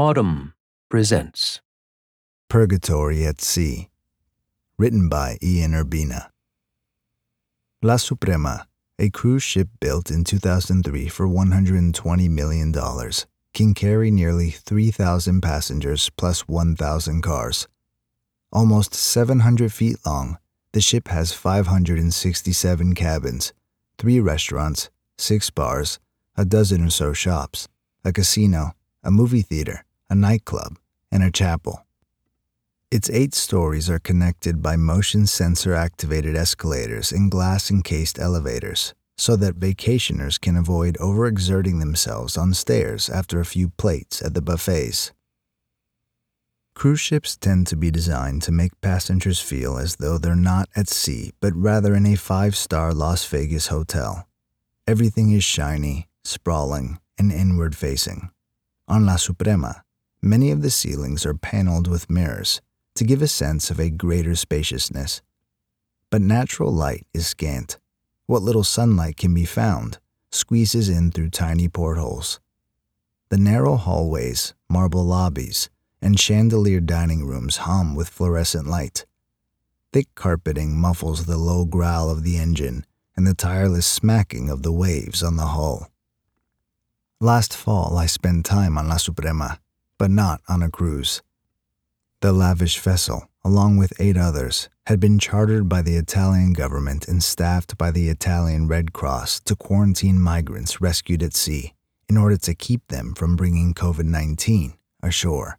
Audm presents Purgatory at Sea, written by Ian Urbina. La Suprema, a cruise ship built in 2003 for $120 million, can carry nearly 3,000 passengers plus 1,000 cars. Almost 700 feet long, the ship has 567 cabins, three restaurants, six bars, a dozen or so shops, a casino, a movie theater, a nightclub, and a chapel. Its eight stories are connected by motion sensor activated escalators and glass encased elevators so that vacationers can avoid overexerting themselves on stairs after a few plates at the buffets. Cruise ships tend to be designed to make passengers feel as though they're not at sea, but rather in a five star Las Vegas hotel. Everything is shiny, sprawling, and inward facing. On La Suprema, many of the ceilings are paneled with mirrors to give a sense of a greater spaciousness. But natural light is scant. What little sunlight can be found squeezes in through tiny portholes. The narrow hallways, marble lobbies, and chandelier dining rooms hum with fluorescent light. Thick carpeting muffles the low growl of the engine and the tireless smacking of the waves on the hull. Last fall, I spent time on La Suprema, but not on a cruise. The lavish vessel, along with eight others, had been chartered by the Italian government and staffed by the Italian Red Cross to quarantine migrants rescued at sea in order to keep them from bringing COVID 19 ashore.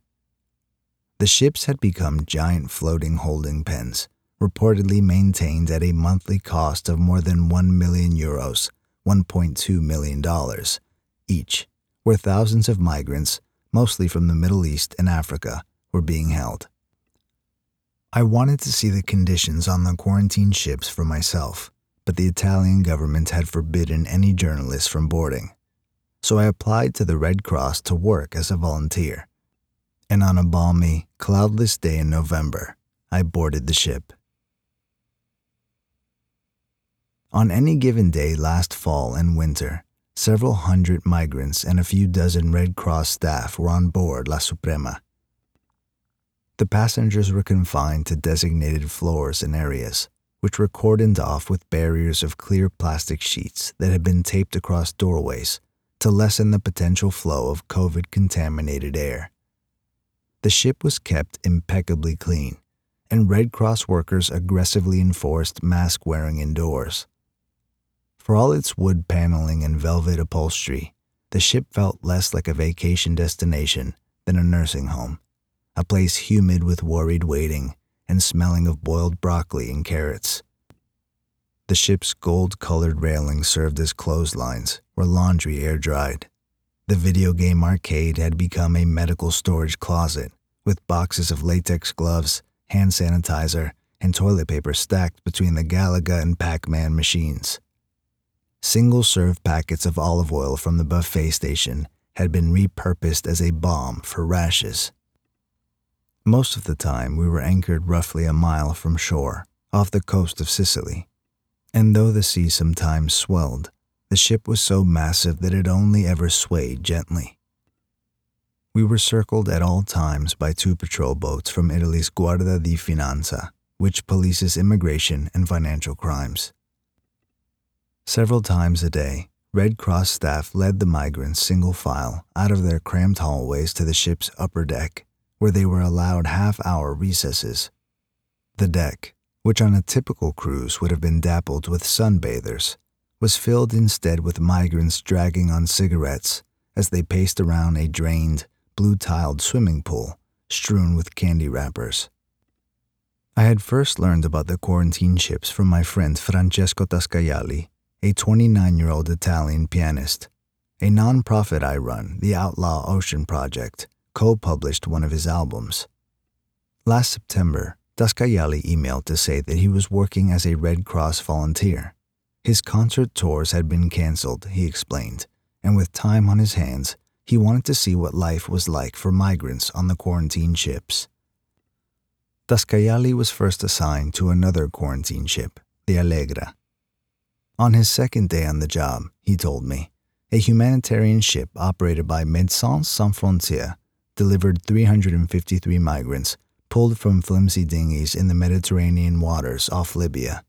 The ships had become giant floating holding pens, reportedly maintained at a monthly cost of more than 1 million euros, $1.2 million each, where thousands of migrants, mostly from the Middle East and Africa, were being held. I wanted to see the conditions on the quarantine ships for myself, but the Italian government had forbidden any journalists from boarding. So I applied to the Red Cross to work as a volunteer. And on a balmy, cloudless day in November, I boarded the ship. On any given day last fall and winter, Several hundred migrants and a few dozen Red Cross staff were on board La Suprema. The passengers were confined to designated floors and areas, which were cordoned off with barriers of clear plastic sheets that had been taped across doorways to lessen the potential flow of COVID contaminated air. The ship was kept impeccably clean, and Red Cross workers aggressively enforced mask wearing indoors. For all its wood paneling and velvet upholstery, the ship felt less like a vacation destination than a nursing home, a place humid with worried waiting and smelling of boiled broccoli and carrots. The ship's gold colored railings served as clotheslines where laundry air dried. The video game arcade had become a medical storage closet with boxes of latex gloves, hand sanitizer, and toilet paper stacked between the Galaga and Pac Man machines. Single serve packets of olive oil from the buffet station had been repurposed as a balm for rashes. Most of the time, we were anchored roughly a mile from shore, off the coast of Sicily. And though the sea sometimes swelled, the ship was so massive that it only ever swayed gently. We were circled at all times by two patrol boats from Italy's Guardia di Finanza, which polices immigration and financial crimes. Several times a day, Red Cross staff led the migrants single file out of their cramped hallways to the ship's upper deck, where they were allowed half hour recesses. The deck, which on a typical cruise would have been dappled with sunbathers, was filled instead with migrants dragging on cigarettes as they paced around a drained, blue tiled swimming pool strewn with candy wrappers. I had first learned about the quarantine ships from my friend Francesco Taskayali a 29 year old Italian pianist. A nonprofit I run, the Outlaw Ocean Project, co published one of his albums. Last September, Taskayali emailed to say that he was working as a Red Cross volunteer. His concert tours had been canceled, he explained, and with time on his hands, he wanted to see what life was like for migrants on the quarantine ships. Taskayali was first assigned to another quarantine ship, the Allegra. On his second day on the job, he told me, a humanitarian ship operated by Médecins Sans Frontières delivered 353 migrants pulled from flimsy dinghies in the Mediterranean waters off Libya.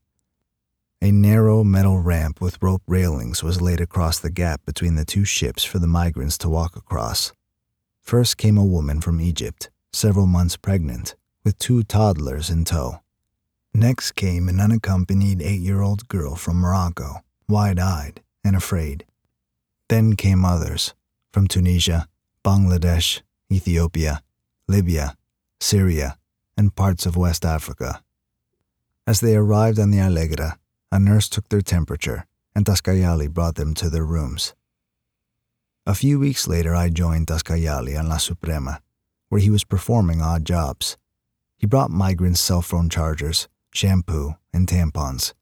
A narrow metal ramp with rope railings was laid across the gap between the two ships for the migrants to walk across. First came a woman from Egypt, several months pregnant, with two toddlers in tow. Next came an unaccompanied eight year old girl from Morocco, wide eyed and afraid. Then came others from Tunisia, Bangladesh, Ethiopia, Libya, Syria, and parts of West Africa. As they arrived on the Allegra, a nurse took their temperature, and Taskayali brought them to their rooms. A few weeks later, I joined Taskayali on La Suprema, where he was performing odd jobs. He brought migrants cell phone chargers, shampoo, and tampons.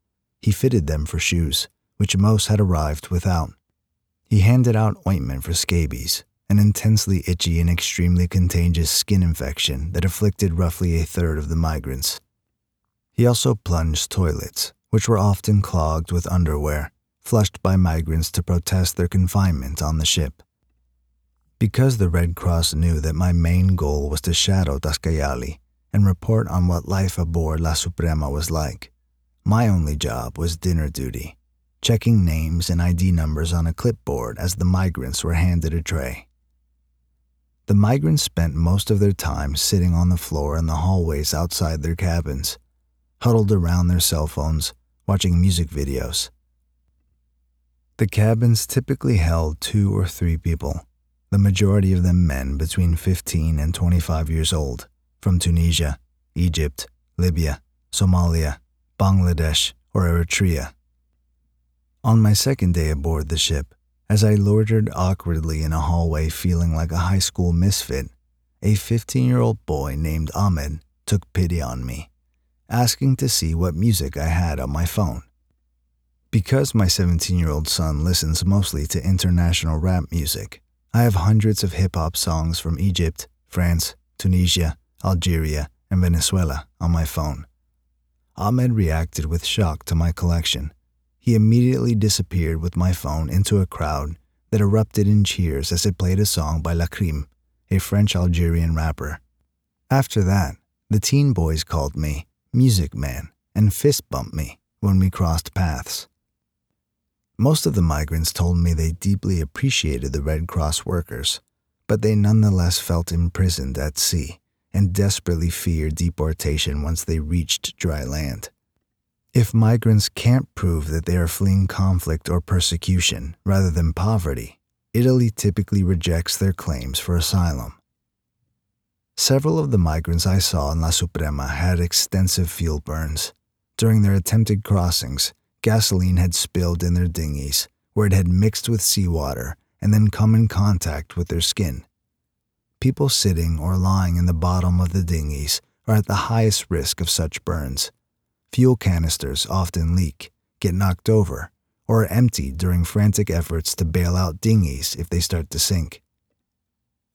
He fitted them for shoes, which most had arrived without. He handed out ointment for scabies, an intensely itchy and extremely contagious skin infection that afflicted roughly a third of the migrants. He also plunged toilets, which were often clogged with underwear, flushed by migrants to protest their confinement on the ship. Because the Red Cross knew that my main goal was to shadow Taskayali and report on what life aboard La Suprema was like, my only job was dinner duty, checking names and ID numbers on a clipboard as the migrants were handed a tray. The migrants spent most of their time sitting on the floor in the hallways outside their cabins, huddled around their cell phones, watching music videos. The cabins typically held two or three people, the majority of them men between 15 and 25 years old, from Tunisia, Egypt, Libya, Somalia, Bangladesh, or Eritrea. On my second day aboard the ship, as I loitered awkwardly in a hallway feeling like a high school misfit, a 15 year old boy named Ahmed took pity on me, asking to see what music I had on my phone. Because my 17 year old son listens mostly to international rap music, I have hundreds of hip hop songs from Egypt, France, Tunisia, Algeria, and Venezuela on my phone. Ahmed reacted with shock to my collection. He immediately disappeared with my phone into a crowd that erupted in cheers as it played a song by Lacrim, a French Algerian rapper. After that, the teen boys called me Music Man and fist bumped me when we crossed paths. Most of the migrants told me they deeply appreciated the Red Cross workers, but they nonetheless felt imprisoned at sea and desperately fear deportation once they reached dry land. If migrants can't prove that they are fleeing conflict or persecution rather than poverty, Italy typically rejects their claims for asylum. Several of the migrants I saw in La Suprema had extensive fuel burns. During their attempted crossings, gasoline had spilled in their dinghies, where it had mixed with seawater and then come in contact with their skin. People sitting or lying in the bottom of the dinghies are at the highest risk of such burns. Fuel canisters often leak, get knocked over, or are emptied during frantic efforts to bail out dinghies if they start to sink.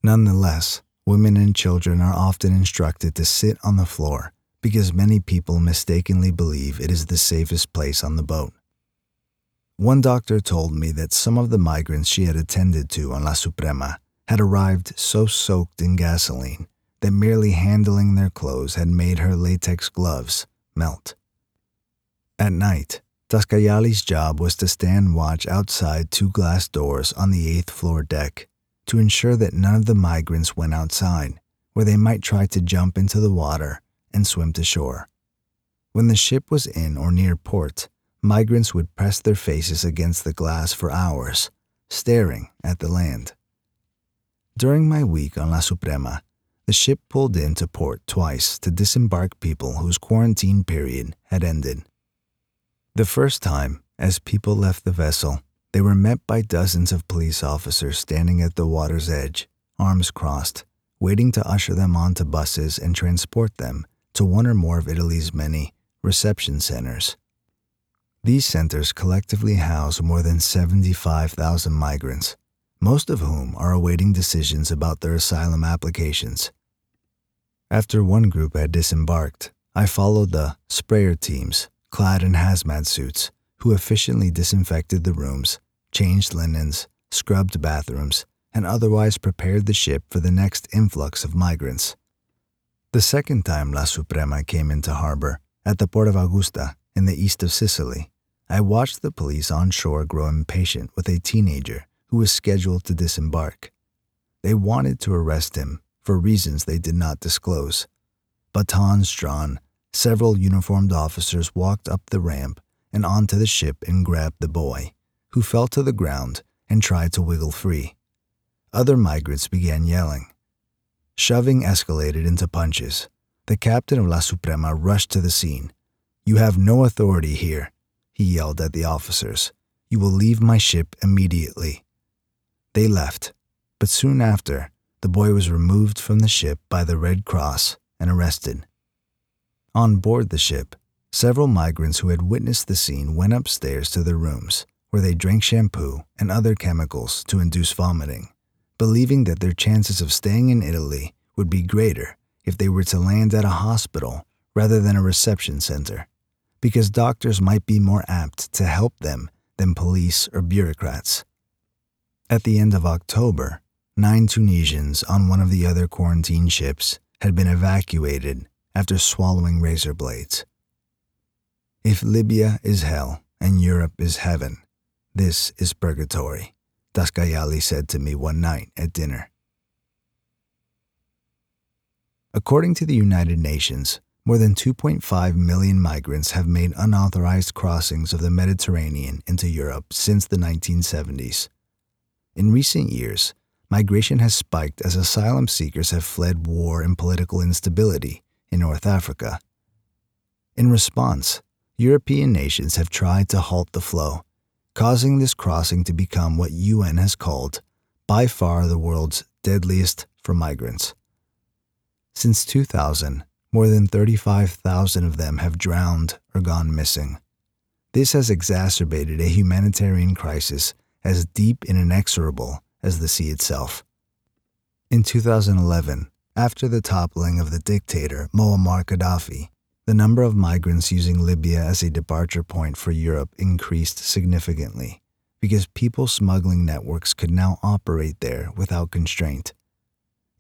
Nonetheless, women and children are often instructed to sit on the floor because many people mistakenly believe it is the safest place on the boat. One doctor told me that some of the migrants she had attended to on La Suprema had arrived so soaked in gasoline that merely handling their clothes had made her latex gloves melt. At night, Taskayali's job was to stand watch outside two glass doors on the eighth floor deck to ensure that none of the migrants went outside, where they might try to jump into the water and swim to shore. When the ship was in or near port, migrants would press their faces against the glass for hours, staring at the land. During my week on La Suprema, the ship pulled into port twice to disembark people whose quarantine period had ended. The first time, as people left the vessel, they were met by dozens of police officers standing at the water's edge, arms crossed, waiting to usher them onto buses and transport them to one or more of Italy's many reception centers. These centers collectively house more than 75,000 migrants, most of whom are awaiting decisions about their asylum applications. After one group had disembarked, I followed the sprayer teams, clad in hazmat suits, who efficiently disinfected the rooms, changed linens, scrubbed bathrooms, and otherwise prepared the ship for the next influx of migrants. The second time La Suprema came into harbor, at the port of Augusta, in the east of Sicily, I watched the police on shore grow impatient with a teenager who was scheduled to disembark. They wanted to arrest him for reasons they did not disclose. Batons drawn, several uniformed officers walked up the ramp and onto the ship and grabbed the boy, who fell to the ground and tried to wiggle free. Other migrants began yelling. Shoving escalated into punches. The captain of La Suprema rushed to the scene. You have no authority here, he yelled at the officers. You will leave my ship immediately. They left, but soon after, the boy was removed from the ship by the Red Cross and arrested. On board the ship, several migrants who had witnessed the scene went upstairs to their rooms, where they drank shampoo and other chemicals to induce vomiting, believing that their chances of staying in Italy would be greater if they were to land at a hospital rather than a reception center, because doctors might be more apt to help them than police or bureaucrats. At the end of October, nine Tunisians on one of the other quarantine ships had been evacuated after swallowing razor blades. If Libya is hell and Europe is heaven, this is purgatory, Taskayali said to me one night at dinner. According to the United Nations, more than 2.5 million migrants have made unauthorized crossings of the Mediterranean into Europe since the 1970s. In recent years, migration has spiked as asylum seekers have fled war and political instability in North Africa. In response, European nations have tried to halt the flow, causing this crossing to become what UN has called by far the world's deadliest for migrants. Since 2000, more than 35,000 of them have drowned or gone missing. This has exacerbated a humanitarian crisis as deep and inexorable as the sea itself. In 2011, after the toppling of the dictator Muammar Gaddafi, the number of migrants using Libya as a departure point for Europe increased significantly because people smuggling networks could now operate there without constraint.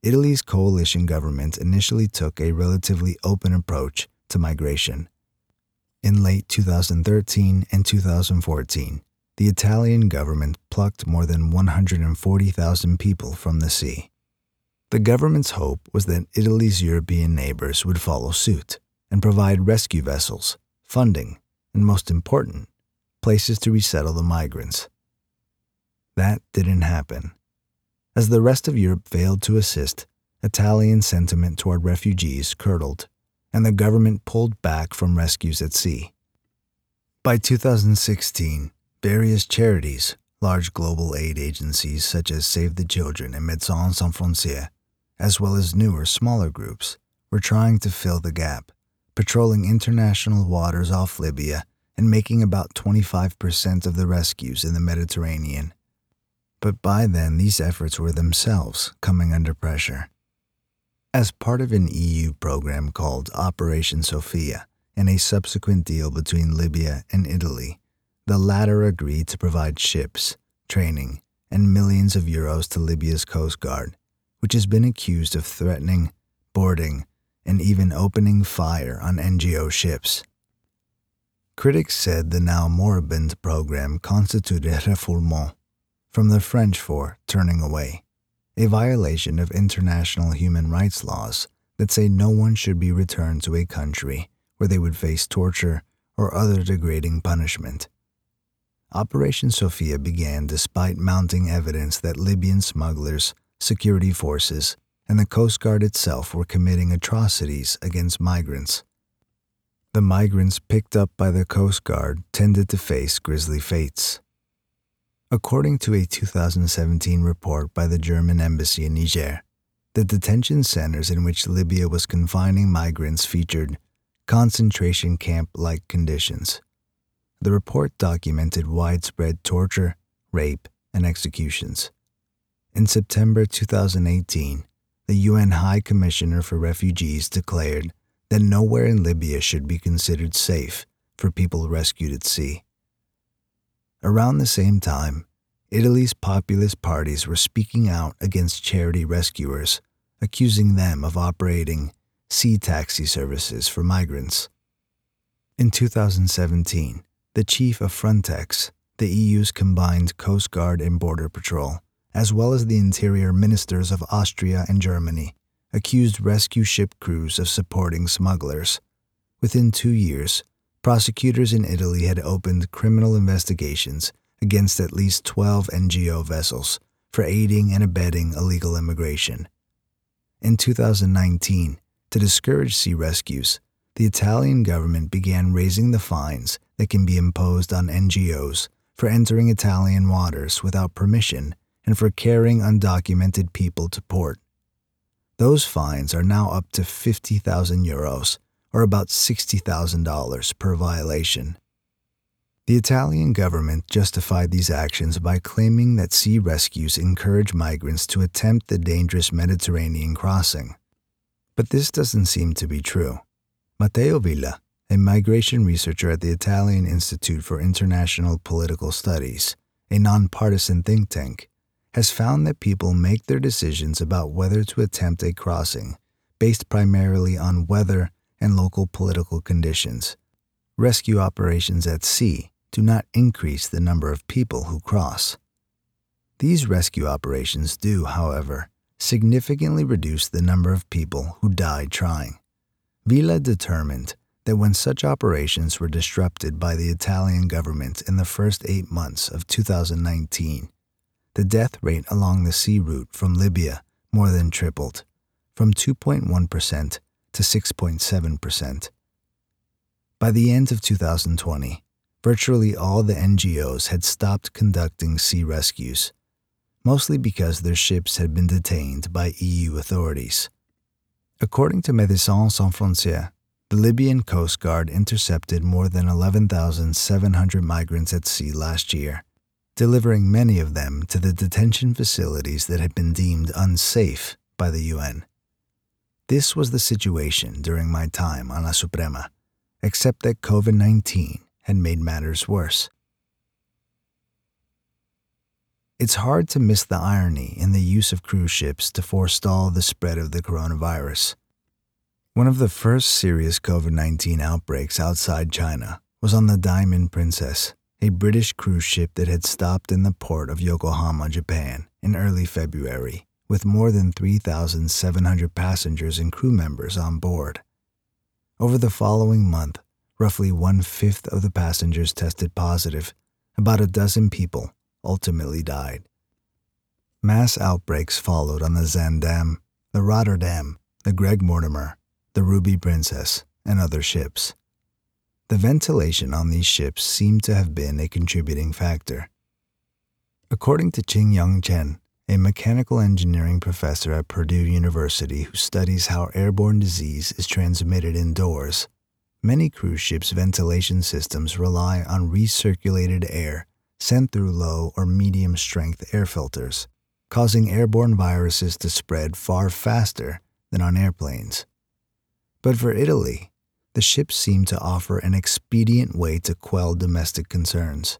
Italy's coalition government initially took a relatively open approach to migration. In late 2013 and 2014, the Italian government plucked more than 140,000 people from the sea. The government's hope was that Italy's European neighbors would follow suit and provide rescue vessels, funding, and most important, places to resettle the migrants. That didn't happen. As the rest of Europe failed to assist, Italian sentiment toward refugees curdled, and the government pulled back from rescues at sea. By 2016, Various charities, large global aid agencies such as Save the Children and Médecins Sans Frontières, as well as newer, smaller groups, were trying to fill the gap, patrolling international waters off Libya and making about 25% of the rescues in the Mediterranean. But by then, these efforts were themselves coming under pressure. As part of an EU program called Operation Sophia and a subsequent deal between Libya and Italy, the latter agreed to provide ships, training, and millions of euros to Libya's Coast Guard, which has been accused of threatening, boarding, and even opening fire on NGO ships. Critics said the now moribund program constituted refoulement, from the French for turning away, a violation of international human rights laws that say no one should be returned to a country where they would face torture or other degrading punishment. Operation Sophia began despite mounting evidence that Libyan smugglers, security forces, and the Coast Guard itself were committing atrocities against migrants. The migrants picked up by the Coast Guard tended to face grisly fates. According to a 2017 report by the German embassy in Niger, the detention centers in which Libya was confining migrants featured concentration camp like conditions. The report documented widespread torture, rape, and executions. In September 2018, the UN High Commissioner for Refugees declared that nowhere in Libya should be considered safe for people rescued at sea. Around the same time, Italy's populist parties were speaking out against charity rescuers, accusing them of operating sea taxi services for migrants. In 2017, the chief of Frontex, the EU's combined Coast Guard and Border Patrol, as well as the interior ministers of Austria and Germany, accused rescue ship crews of supporting smugglers. Within two years, prosecutors in Italy had opened criminal investigations against at least 12 NGO vessels for aiding and abetting illegal immigration. In 2019, to discourage sea rescues, the Italian government began raising the fines that can be imposed on NGOs for entering Italian waters without permission and for carrying undocumented people to port. Those fines are now up to 50,000 euros, or about $60,000 per violation. The Italian government justified these actions by claiming that sea rescues encourage migrants to attempt the dangerous Mediterranean crossing. But this doesn't seem to be true. Matteo Villa, a migration researcher at the Italian Institute for International Political Studies, a nonpartisan think tank, has found that people make their decisions about whether to attempt a crossing based primarily on weather and local political conditions. Rescue operations at sea do not increase the number of people who cross. These rescue operations do, however, significantly reduce the number of people who die trying. Villa determined that when such operations were disrupted by the Italian government in the first eight months of 2019, the death rate along the sea route from Libya more than tripled, from 2.1% to 6.7%. By the end of 2020, virtually all the NGOs had stopped conducting sea rescues mostly because their ships had been detained by EU authorities. According to Médecins Sans Frontières, the Libyan Coast Guard intercepted more than 11,700 migrants at sea last year, delivering many of them to the detention facilities that had been deemed unsafe by the UN. This was the situation during my time on La Suprema, except that COVID 19 had made matters worse. It's hard to miss the irony in the use of cruise ships to forestall the spread of the coronavirus. One of the first serious COVID 19 outbreaks outside China was on the Diamond Princess, a British cruise ship that had stopped in the port of Yokohama, Japan, in early February, with more than 3,700 passengers and crew members on board. Over the following month, roughly one fifth of the passengers tested positive, about a dozen people ultimately died. Mass outbreaks followed on the Zaandam, the Rotterdam, the Greg Mortimer, the Ruby Princess, and other ships. The ventilation on these ships seemed to have been a contributing factor. According to Qingyan Chen, a mechanical engineering professor at Purdue University who studies how airborne disease is transmitted indoors, many cruise ships' ventilation systems rely on recirculated air sent through low or medium strength air filters, causing airborne viruses to spread far faster than on airplanes. But for Italy, the ships seemed to offer an expedient way to quell domestic concerns.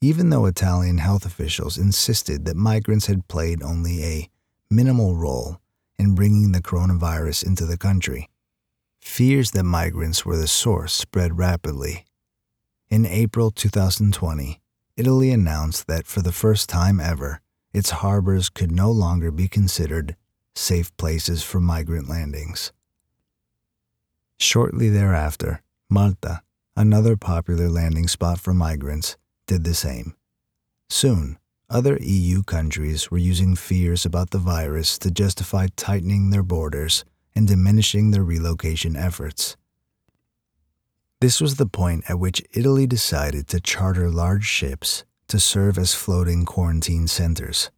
Even though Italian health officials insisted that migrants had played only a minimal role in bringing the coronavirus into the country, fears that migrants were the source spread rapidly. In April 2020, Italy announced that for the first time ever, its harbors could no longer be considered safe places for migrant landings. Shortly thereafter, Malta, another popular landing spot for migrants, did the same. Soon, other EU countries were using fears about the virus to justify tightening their borders and diminishing their relocation efforts. This was the point at which Italy decided to charter large ships to serve as floating quarantine centers.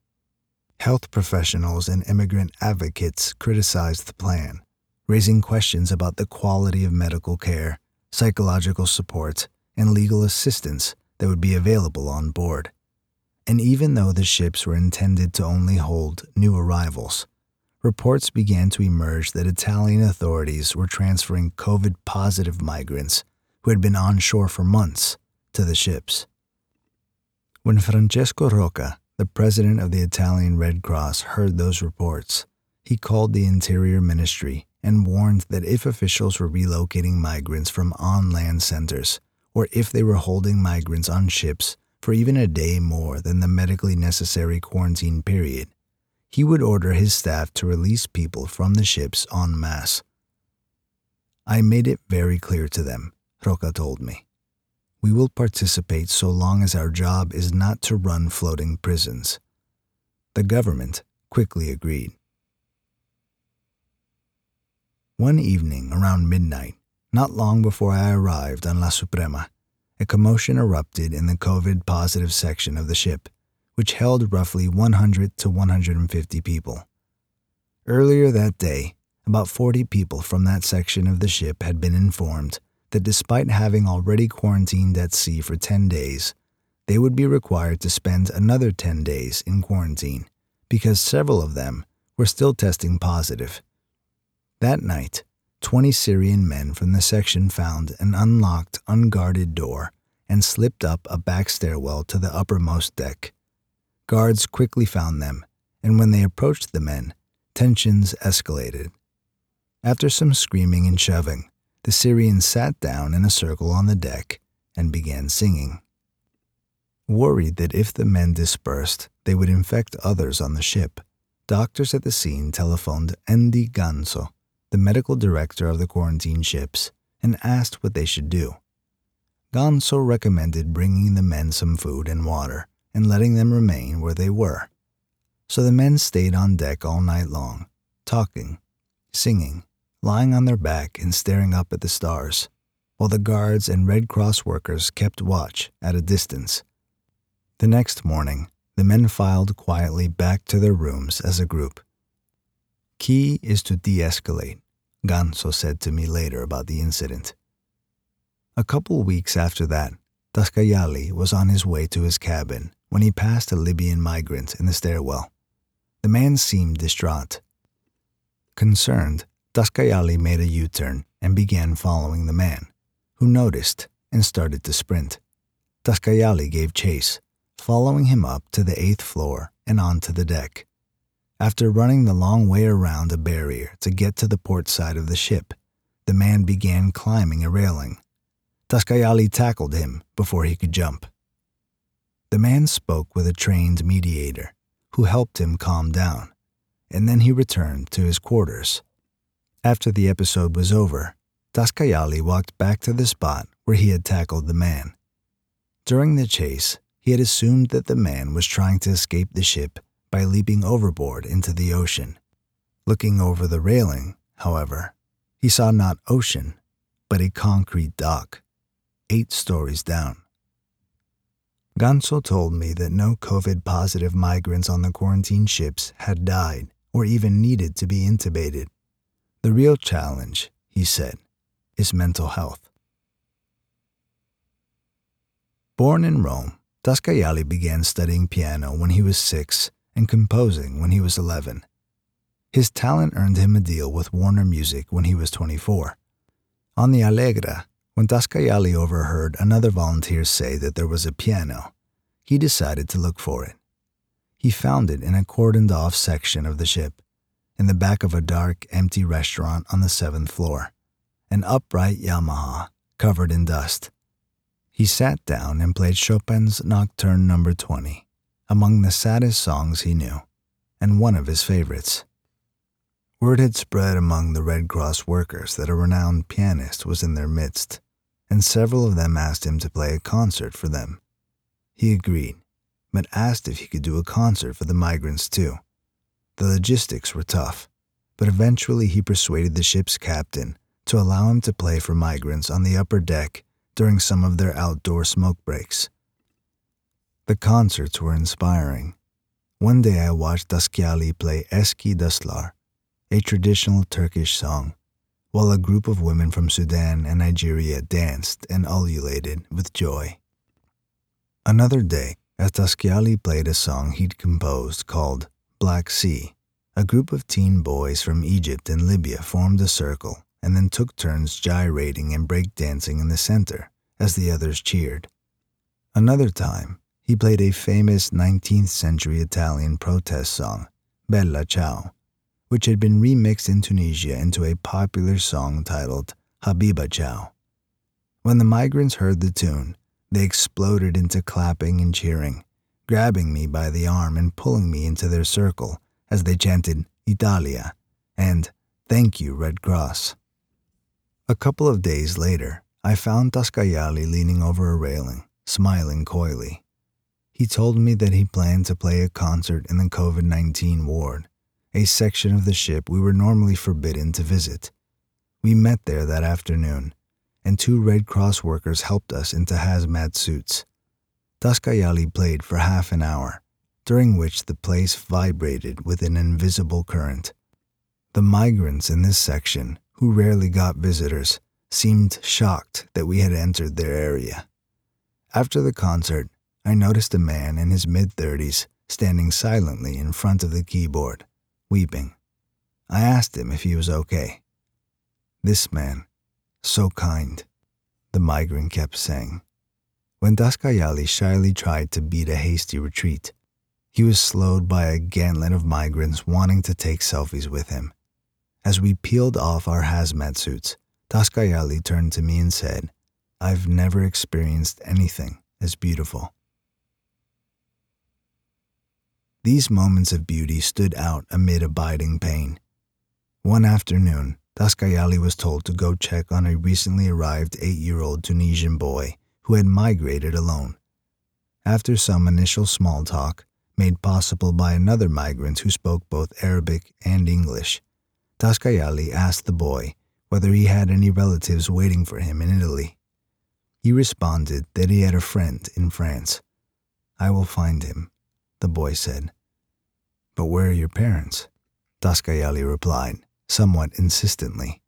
Health professionals and immigrant advocates criticized the plan, raising questions about the quality of medical care, psychological support, and legal assistance that would be available on board. And even though the ships were intended to only hold new arrivals, reports began to emerge that Italian authorities were transferring COVID positive migrants who had been on shore for months to the ships. When Francesco Rocca, the president of the Italian Red Cross, heard those reports, he called the Interior Ministry and warned that if officials were relocating migrants from on land centers, or if they were holding migrants on ships for even a day more than the medically necessary quarantine period, he would order his staff to release people from the ships en masse. I made it very clear to them, Rocca told me. We will participate so long as our job is not to run floating prisons. The government quickly agreed. One evening around midnight, not long before I arrived on La Suprema, a commotion erupted in the COVID positive section of the ship, which held roughly 100 to 150 people. Earlier that day, about 40 people from that section of the ship had been informed that despite having already quarantined at sea for 10 days, they would be required to spend another 10 days in quarantine because several of them were still testing positive. That night, 20 Syrian men from the section found an unlocked, unguarded door and slipped up a back stairwell to the uppermost deck. Guards quickly found them, and when they approached the men, tensions escalated. After some screaming and shoving, the Syrians sat down in a circle on the deck and began singing. Worried that if the men dispersed, they would infect others on the ship, doctors at the scene telephoned Andy Ganso, the medical director of the quarantine ships, and asked what they should do. Ganso recommended bringing the men some food and water and letting them remain where they were. So the men stayed on deck all night long, talking, singing, lying on their back and staring up at the stars, while the guards and Red Cross workers kept watch at a distance. The next morning, the men filed quietly back to their rooms as a group. Key is to de escalate, Ganso said to me later about the incident. A couple weeks after that, Taskayali was on his way to his cabin when he passed a Libyan migrant in the stairwell. The man seemed distraught. Concerned, Taskayali made a U turn and began following the man, who noticed and started to sprint. Taskayali gave chase, following him up to the eighth floor and onto the deck. After running the long way around a barrier to get to the port side of the ship, the man began climbing a railing. Taskayali tackled him before he could jump. The man spoke with a trained mediator who helped him calm down, and then he returned to his quarters. After the episode was over, Taskayali walked back to the spot where he had tackled the man. During the chase, he had assumed that the man was trying to escape the ship by leaping overboard into the ocean. Looking over the railing, however, he saw not ocean, but a concrete dock, eight stories down. Ganso told me that no COVID positive migrants on the quarantine ships had died or even needed to be intubated. The real challenge, he said, is mental health. Born in Rome, Taskayali began studying piano when he was six and composing when he was 11. His talent earned him a deal with Warner Music when he was 24. On the Allegra, when Taskayali overheard another volunteer say that there was a piano, he decided to look for it. He found it in a cordoned off section of the ship in the back of a dark, empty restaurant on the seventh floor, an upright Yamaha covered in dust. He sat down and played Chopin's Nocturne Number 20, among the saddest songs he knew, and one of his favorites. Word had spread among the Red Cross workers that a renowned pianist was in their midst, and several of them asked him to play a concert for them. He agreed, but asked if he could do a concert for the migrants too. The logistics were tough, but eventually he persuaded the ship's captain to allow him to play for migrants on the upper deck during some of their outdoor smoke breaks. The concerts were inspiring. One day I watched Taskayali play Eski Duslar, a traditional Turkish song, while a group of women from Sudan and Nigeria danced and ululated with joy. Another day, as Taskayali played a song he'd composed called Black Sea, a group of teen boys from Egypt and Libya formed a circle and then took turns gyrating and breakdancing in the center as the others cheered. Another time, he played a famous 19th century Italian protest song, Bella Ciao, which had been remixed in Tunisia into a popular song titled Habiba Ciao. When the migrants heard the tune, they exploded into clapping and cheering, grabbing me by the arm and pulling me into their circle as they chanted Italia and Thank you, Red Cross. A couple of days later, I found Taskayali leaning over a railing, smiling coyly. He told me that he planned to play a concert in the COVID 19 ward, a section of the ship we were normally forbidden to visit. We met there that afternoon, and two Red Cross workers helped us into hazmat suits. Taskayali played for half an hour, during which the place vibrated with an invisible current. The migrants in this section, who rarely got visitors, seemed shocked that we had entered their area. After the concert, I noticed a man in his mid 30s standing silently in front of the keyboard, weeping. I asked him if he was okay. This man, so kind, the migrant kept saying. When Taskayali shyly tried to beat a hasty retreat, he was slowed by a gantlet of migrants wanting to take selfies with him. As we peeled off our hazmat suits, Taskayali turned to me and said, I've never experienced anything as beautiful. These moments of beauty stood out amid abiding pain. One afternoon, Taskayali was told to go check on a recently arrived eight year old Tunisian boy who had migrated alone. After some initial small talk, made possible by another migrant who spoke both Arabic and English, Taskayali asked the boy whether he had any relatives waiting for him in Italy. He responded that he had a friend in France. I will find him, the boy said. But where are your parents? Taskayali replied, somewhat insistently.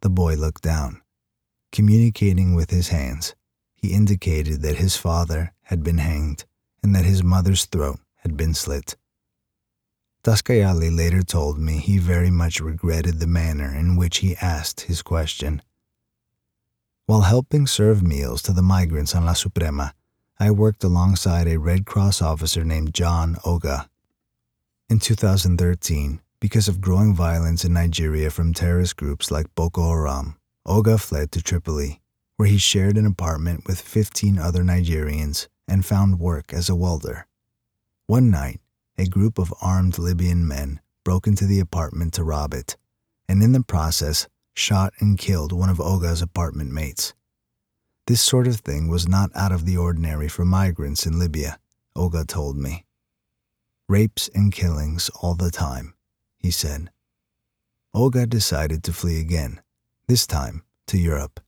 The boy looked down. Communicating with his hands, he indicated that his father had been hanged and that his mother's throat had been slit. Taskayali later told me he very much regretted the manner in which he asked his question. While helping serve meals to the migrants on La Suprema, I worked alongside a Red Cross officer named John Ogah. In 2013, because of growing violence in Nigeria from terrorist groups like Boko Haram, Ogah fled to Tripoli, where he shared an apartment with 15 other Nigerians and found work as a welder. One night, a group of armed Libyan men broke into the apartment to rob it, and in the process shot and killed one of Ogah's apartment mates. This sort of thing was not out of the ordinary for migrants in Libya, Ogah told me. Rapes and killings all the time, he said. Ogah decided to flee again, this time to Europe.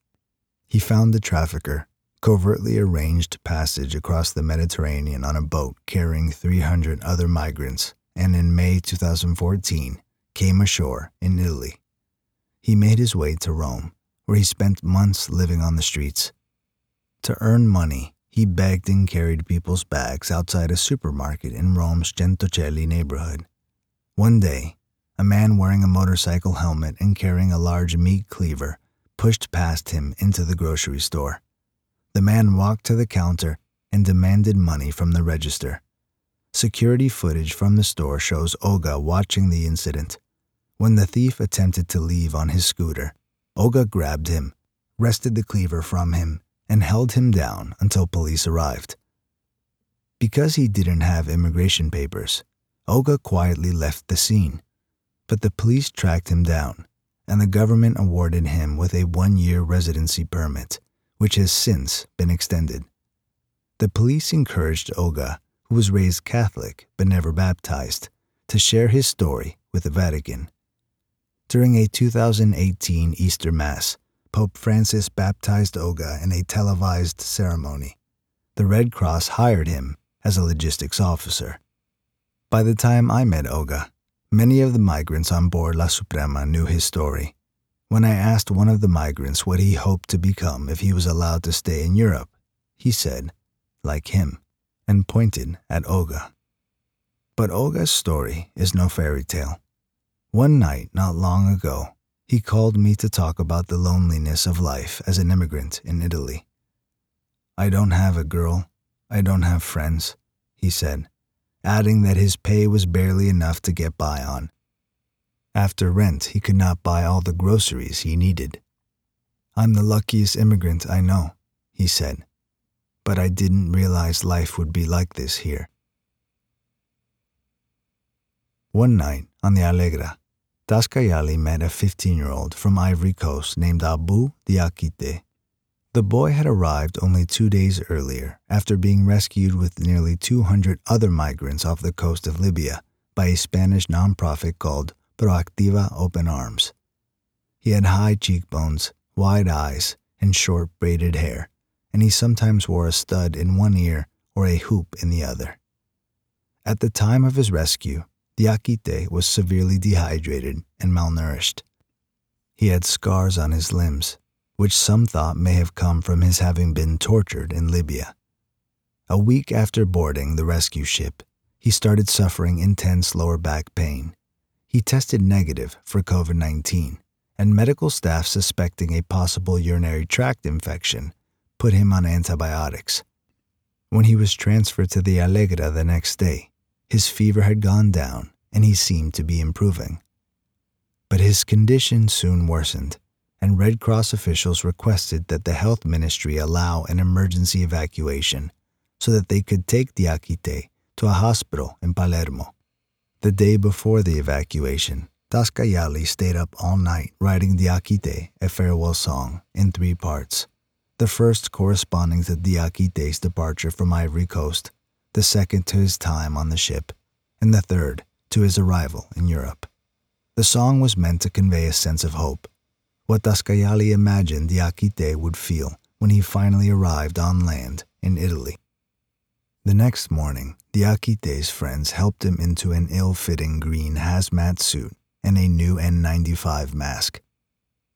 He found the trafficker covertly arranged passage across the Mediterranean on a boat carrying 300 other migrants, and in May 2014 came ashore in Italy. He made his way to Rome, where he spent months living on the streets. To earn money, he begged and carried people's bags outside a supermarket in Rome's Centocelle neighborhood. One day, a man wearing a motorcycle helmet and carrying a large meat cleaver pushed past him into the grocery store. The man walked to the counter and demanded money from the register. Security footage from the store shows Ogah watching the incident. When the thief attempted to leave on his scooter, Ogah grabbed him, wrested the cleaver from him, and held him down until police arrived. Because he didn't have immigration papers, Ogah quietly left the scene. But the police tracked him down, and the government awarded him with a one year residency permit which has since been extended. The police encouraged Ogah, who was raised Catholic but never baptized, to share his story with the Vatican. During a 2018 Easter Mass, Pope Francis baptized Ogah in a televised ceremony. The Red Cross hired him as a logistics officer. By the time I met Ogah, many of the migrants on board La Suprema knew his story. When I asked one of the migrants what he hoped to become if he was allowed to stay in Europe, he said, like him, and pointed at Ogah. But Ogah's story is no fairy tale. One night not long ago, he called me to talk about the loneliness of life as an immigrant in Italy. I don't have a girl, I don't have friends, he said, adding that his pay was barely enough to get by on. After rent, he could not buy all the groceries he needed. I'm the luckiest immigrant I know, he said, but I didn't realize life would be like this here. One night on the Allegra, Taskayali met a 15 year old from Ivory Coast named Abu Diakite. The boy had arrived only two days earlier after being rescued with nearly 200 other migrants off the coast of Libya by a Spanish nonprofit called Proactiva Open Arms. He had high cheekbones, wide eyes, and short braided hair, and he sometimes wore a stud in one ear or a hoop in the other. At the time of his rescue, Diakite was severely dehydrated and malnourished. He had scars on his limbs, which some thought may have come from his having been tortured in Libya. A week after boarding the rescue ship, he started suffering intense lower back pain. He tested negative for COVID 19, and medical staff suspecting a possible urinary tract infection put him on antibiotics. When he was transferred to the Allegra the next day, his fever had gone down and he seemed to be improving. But his condition soon worsened, and Red Cross officials requested that the health ministry allow an emergency evacuation so that they could take Diakite to a hospital in Palermo. The day before the evacuation, Taskayali stayed up all night writing Diakite, a farewell song, in three parts. The first corresponding to Diakite's departure from Ivory Coast, the second to his time on the ship, and the third to his arrival in Europe. The song was meant to convey a sense of hope, what Taskayali imagined Diakite would feel when he finally arrived on land in Italy. The next morning, Diakite's friends helped him into an ill fitting green hazmat suit and a new N95 mask.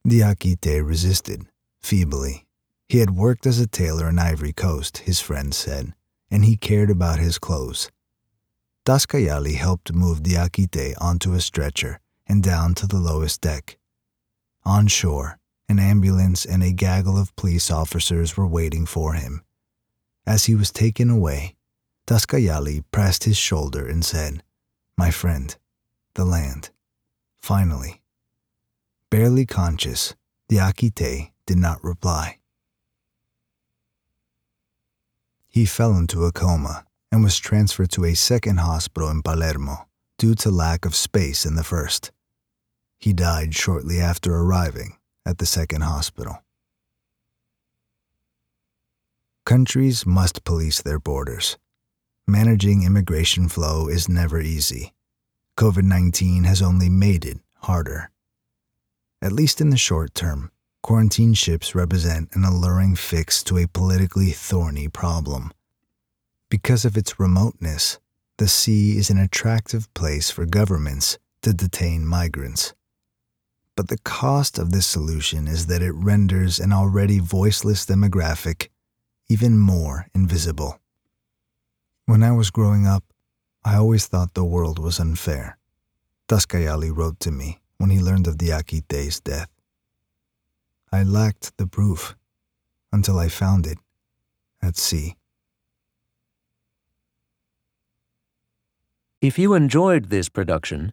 Diakite resisted, feebly. He had worked as a tailor in Ivory Coast, his friends said, and he cared about his clothes. Taskayali helped move Diakite onto a stretcher and down to the lowest deck. On shore, an ambulance and a gaggle of police officers were waiting for him. As he was taken away, Taskayali pressed his shoulder and said, My friend, the land. Finally. Barely conscious, Diakite did not reply. He fell into a coma and was transferred to a second hospital in Palermo due to lack of space in the first. He died shortly after arriving at the second hospital. Countries must police their borders managing immigration flow is never easy. COVID 19 has only made it harder. At least in the short term, quarantine ships represent an alluring fix to a politically thorny problem. Because of its remoteness, the sea is an attractive place for governments to detain migrants. But the cost of this solution is that it renders an already voiceless demographic even more invisible. When I was growing up, I always thought the world was unfair. Taskayali wrote to me when he learned of Diakite's death. I lacked the proof until I found it at sea. If you enjoyed this production,